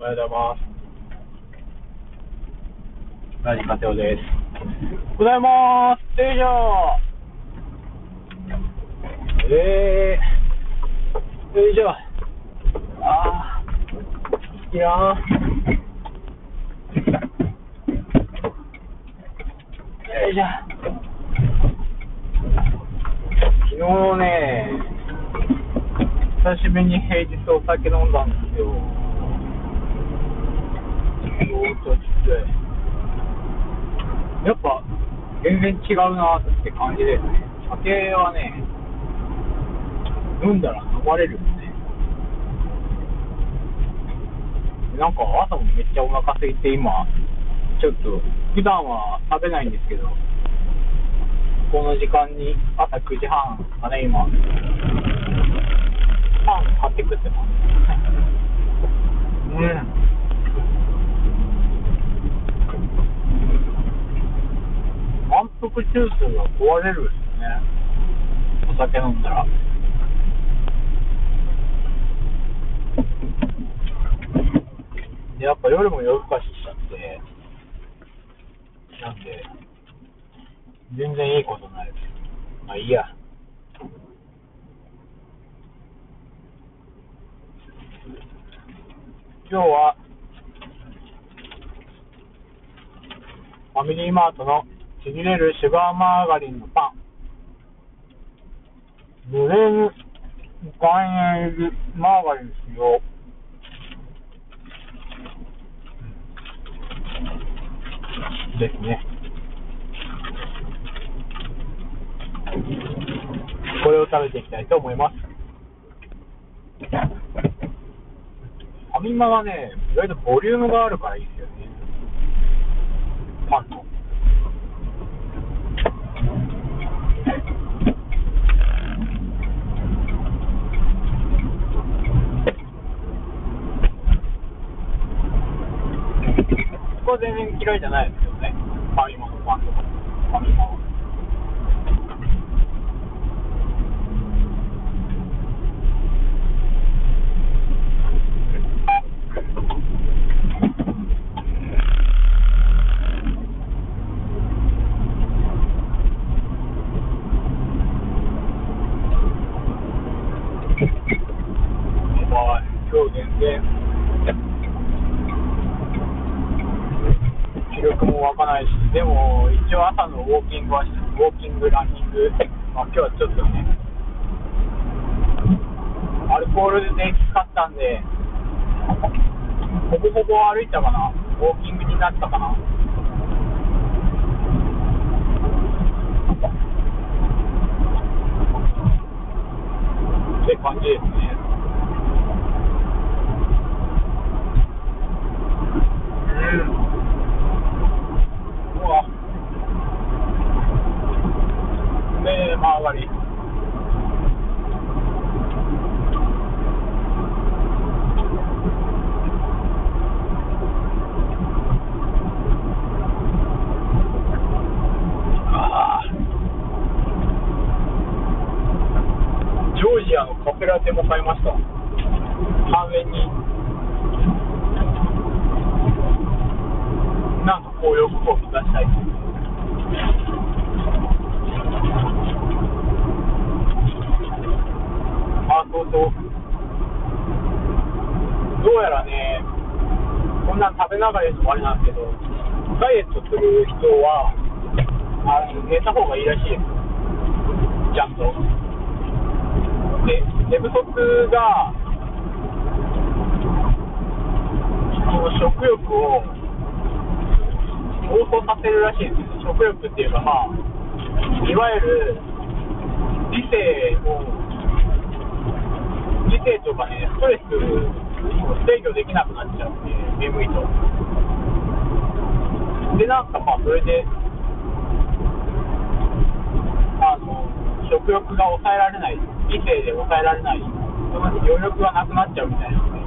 おはようございます。ラジカテオです。おはようございます。よいしょ。えー、よいしょ。あー、いやー。よいしょ。昨日ね、久しぶりに平日お酒飲んだんですよ。相当きつい。やっぱ、全然違うなって感じですね。酒はね、飲んだら飲まれるんね。なんか朝もめっちゃお腹空いて今、ちょっと、普段は食べないんですけど、この時間に朝9時半かね、今、パン買って食ってます。うん。満腹中枢が壊れるんですね。お酒飲んだら。やっぱ夜も夜更かししちゃって、なんで、全然いいことないです。まあいいや。今日は、ファミリーマートのちぎれるシュガーマーガリンのパン。ブレーム岩塩入りマーガリン使用。ですね。これを食べていきたいと思います。ファミマはね、意外とボリュームがあるからいいですよね。パンの。そこは全然嫌いじゃないですけどね。ファミマのパンとか。ファミマは。まあ、今日全然、気力も湧かないし、でも一応朝のウォーキングはし、ウォーキング、ランニング、まあ今日はちょっとね、アルコールできつかったんで、ほぼほぼ歩いたかな、ウォーキングになったかな。って感じですね。うん。うわ。ねえ、マーガリン。ああ。ジョージアのカフェラテも買いました。半円に。なんかこう欲を満たしたい。あ、そうそう。どうやらね、こんなん食べながら言うのもあれなんですけど、ダイエットする人は、あの寝た方がいいらしいです。ちゃんと。で、寝不足が、食欲を暴走させるらしいんですよ。食欲っていうか、まあ、いわゆる理性を、理性とかね、ストレスを制御できなくなっちゃって、眠いと。で、なんかまあ、それで、あの、食欲が抑えられない、理性で抑えられない、その余力がなくなっちゃうみたいなので。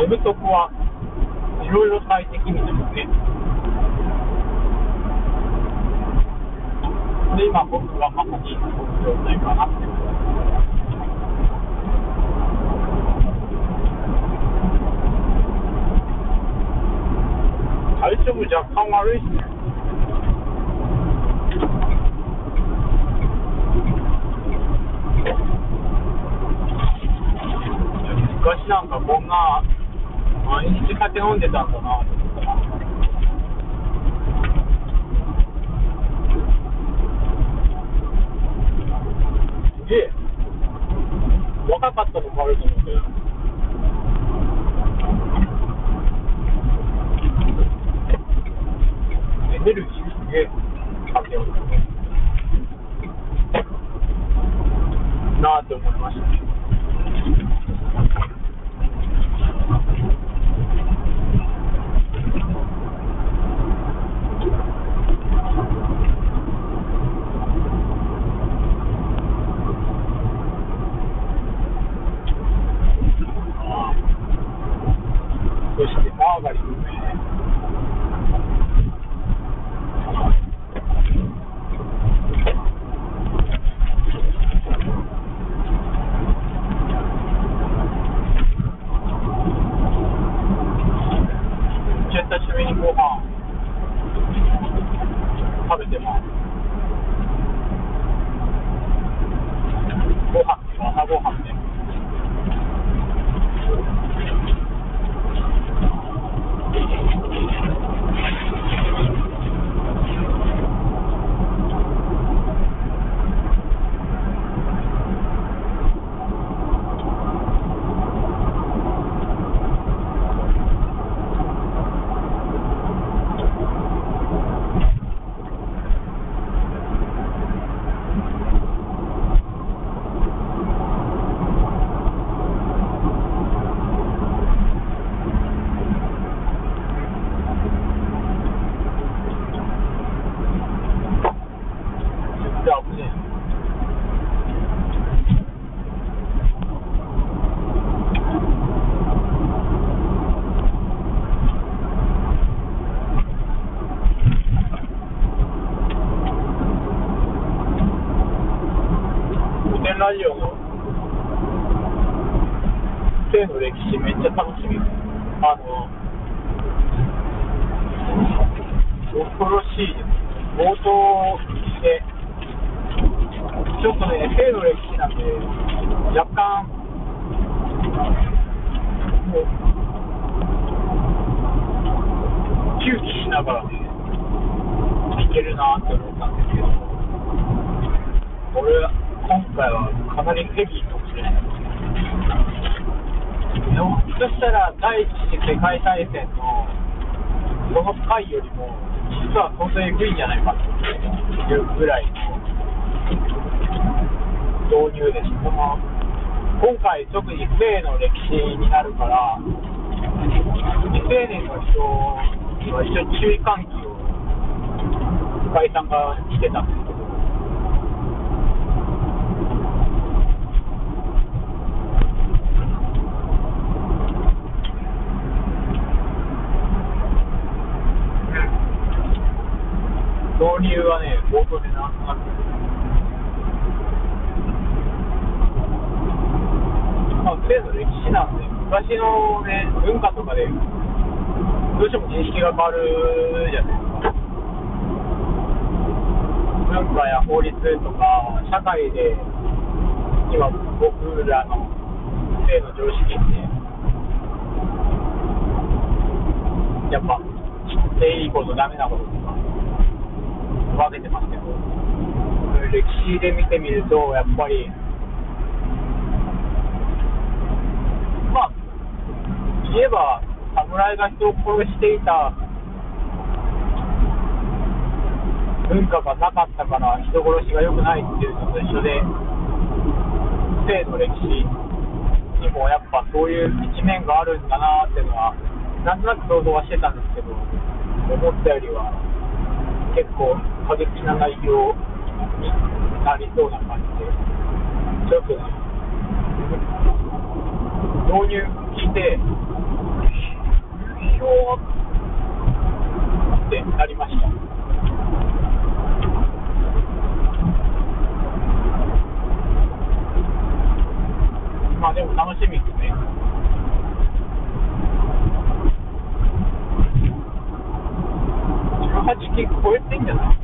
寝不足はいろいろ最適みたいですね。で、今僕はまさにそういう状態かなって。昔なんかこんな毎日酒飲んでたんだなすげえ。若かったのもあると思ってエネルギーですげえ。酒を。なあって思いましたね。そしてマーガリンね。久しぶりにご飯食べてます。ご飯っていうか朝ごはんね。じゃあ、ね、古典ラジオの性の歴史めっちゃ楽しみ。あの、恐ろしいです。冒頭で、ちょっとね、性の歴史なんで、若干、もう、窮地しながらね、いけるなって思ったんですけど、俺、今回はかなりヘビーかもしれない。ひょっとしたら第一次世界大戦のその回よりも実は相当エグいんじゃないかというぐらいの導入です。その今回特に性の歴史になるから未成年の人は一緒に注意喚起を深井さんがしてたんです導入はね、冒頭でなんとなく。まあ、性の歴史なんで、昔のね、文化とかで、どうしても認識が変わるじゃないですか。文化や法律とか、社会で、今、僕らの性の常識って、やっぱ、知っていいこと、ダメなこととか、分けてますけど、歴史で見てみると、やっぱり、まあ、言えば、侍が人を殺していた文化がなかったから、人殺しが良くないっていうのと一緒で、性の歴史にもやっぱそういう一面があるんだなっていうのは、なんとなく想像はしてたんですけど、思ったよりは、結構過激な内容になりそうな感じで、ちょっとね、導入聞いて、ひょーってなりました。まあでも楽しみですね。8系聞こえてんじゃない？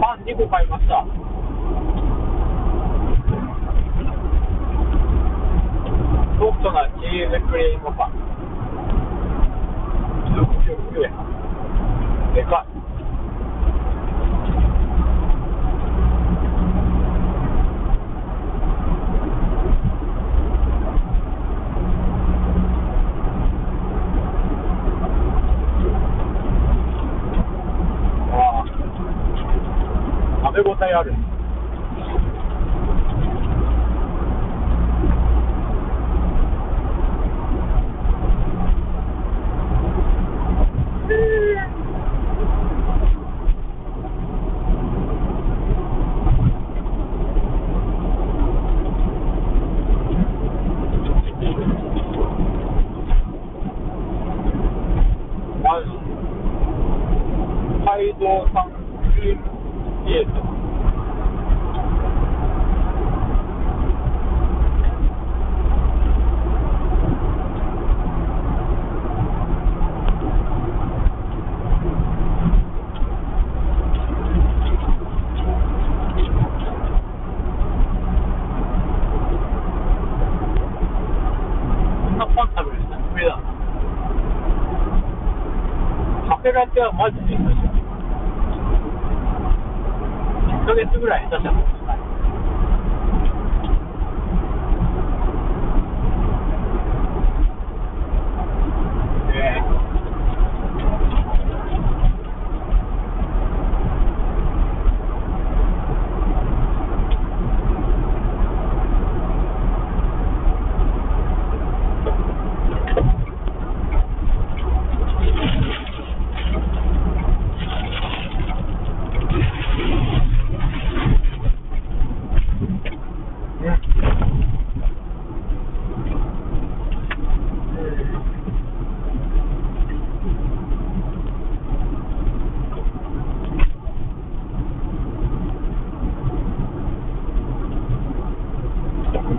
パン2個買いました。ソフトなチーズクリームパン。16円でかい。カフェラテはマジで下手した。1ヶ月ぐらい下手したことない。で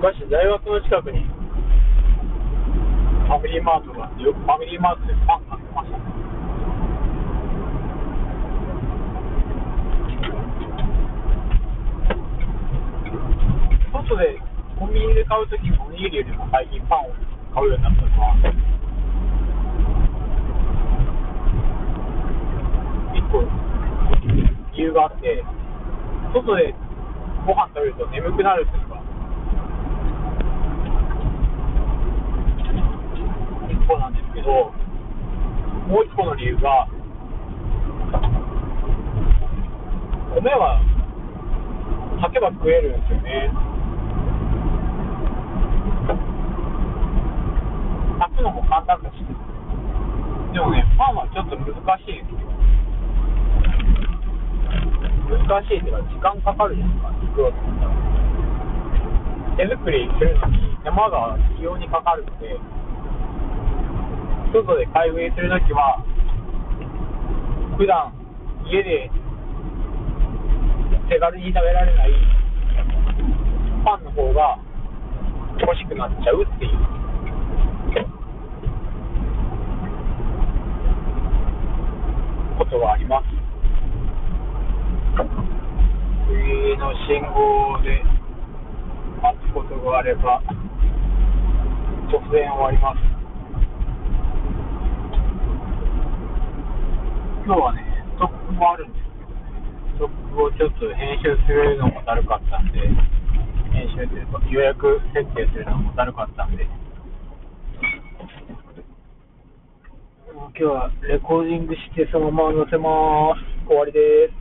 昔大学の近くに。ファミリーマートがあってよくファミリーマートでパン買ってました。外でコンビニで買うときにおにぎりよりも最近パンを買うようになったのは一個理由があって外でご飯食べると眠くなるっていうのが一個なんですけど、もう一個の理由が、米は炊けば食えるんですよね。炊くのも簡単だし。でもね、パンはちょっと難しいですよ。難しいっていうか、時間かかるじゃないですか、作ろうと思ったら。手作りするのに手間が非常にかかるので、外で買い食いするときは、普段家で手軽に食べられないパンの方が欲しくなっちゃうっていう。ことはあります。次の信号で待つことがあれば、突然終わります。今日はね、ストックもあるんですけどね、ストックをちょっと編集するのもだるかったんで、編集というか予約設定するのもだるかったんで、今日はレコーディングしてそのまま載せます。終わりです。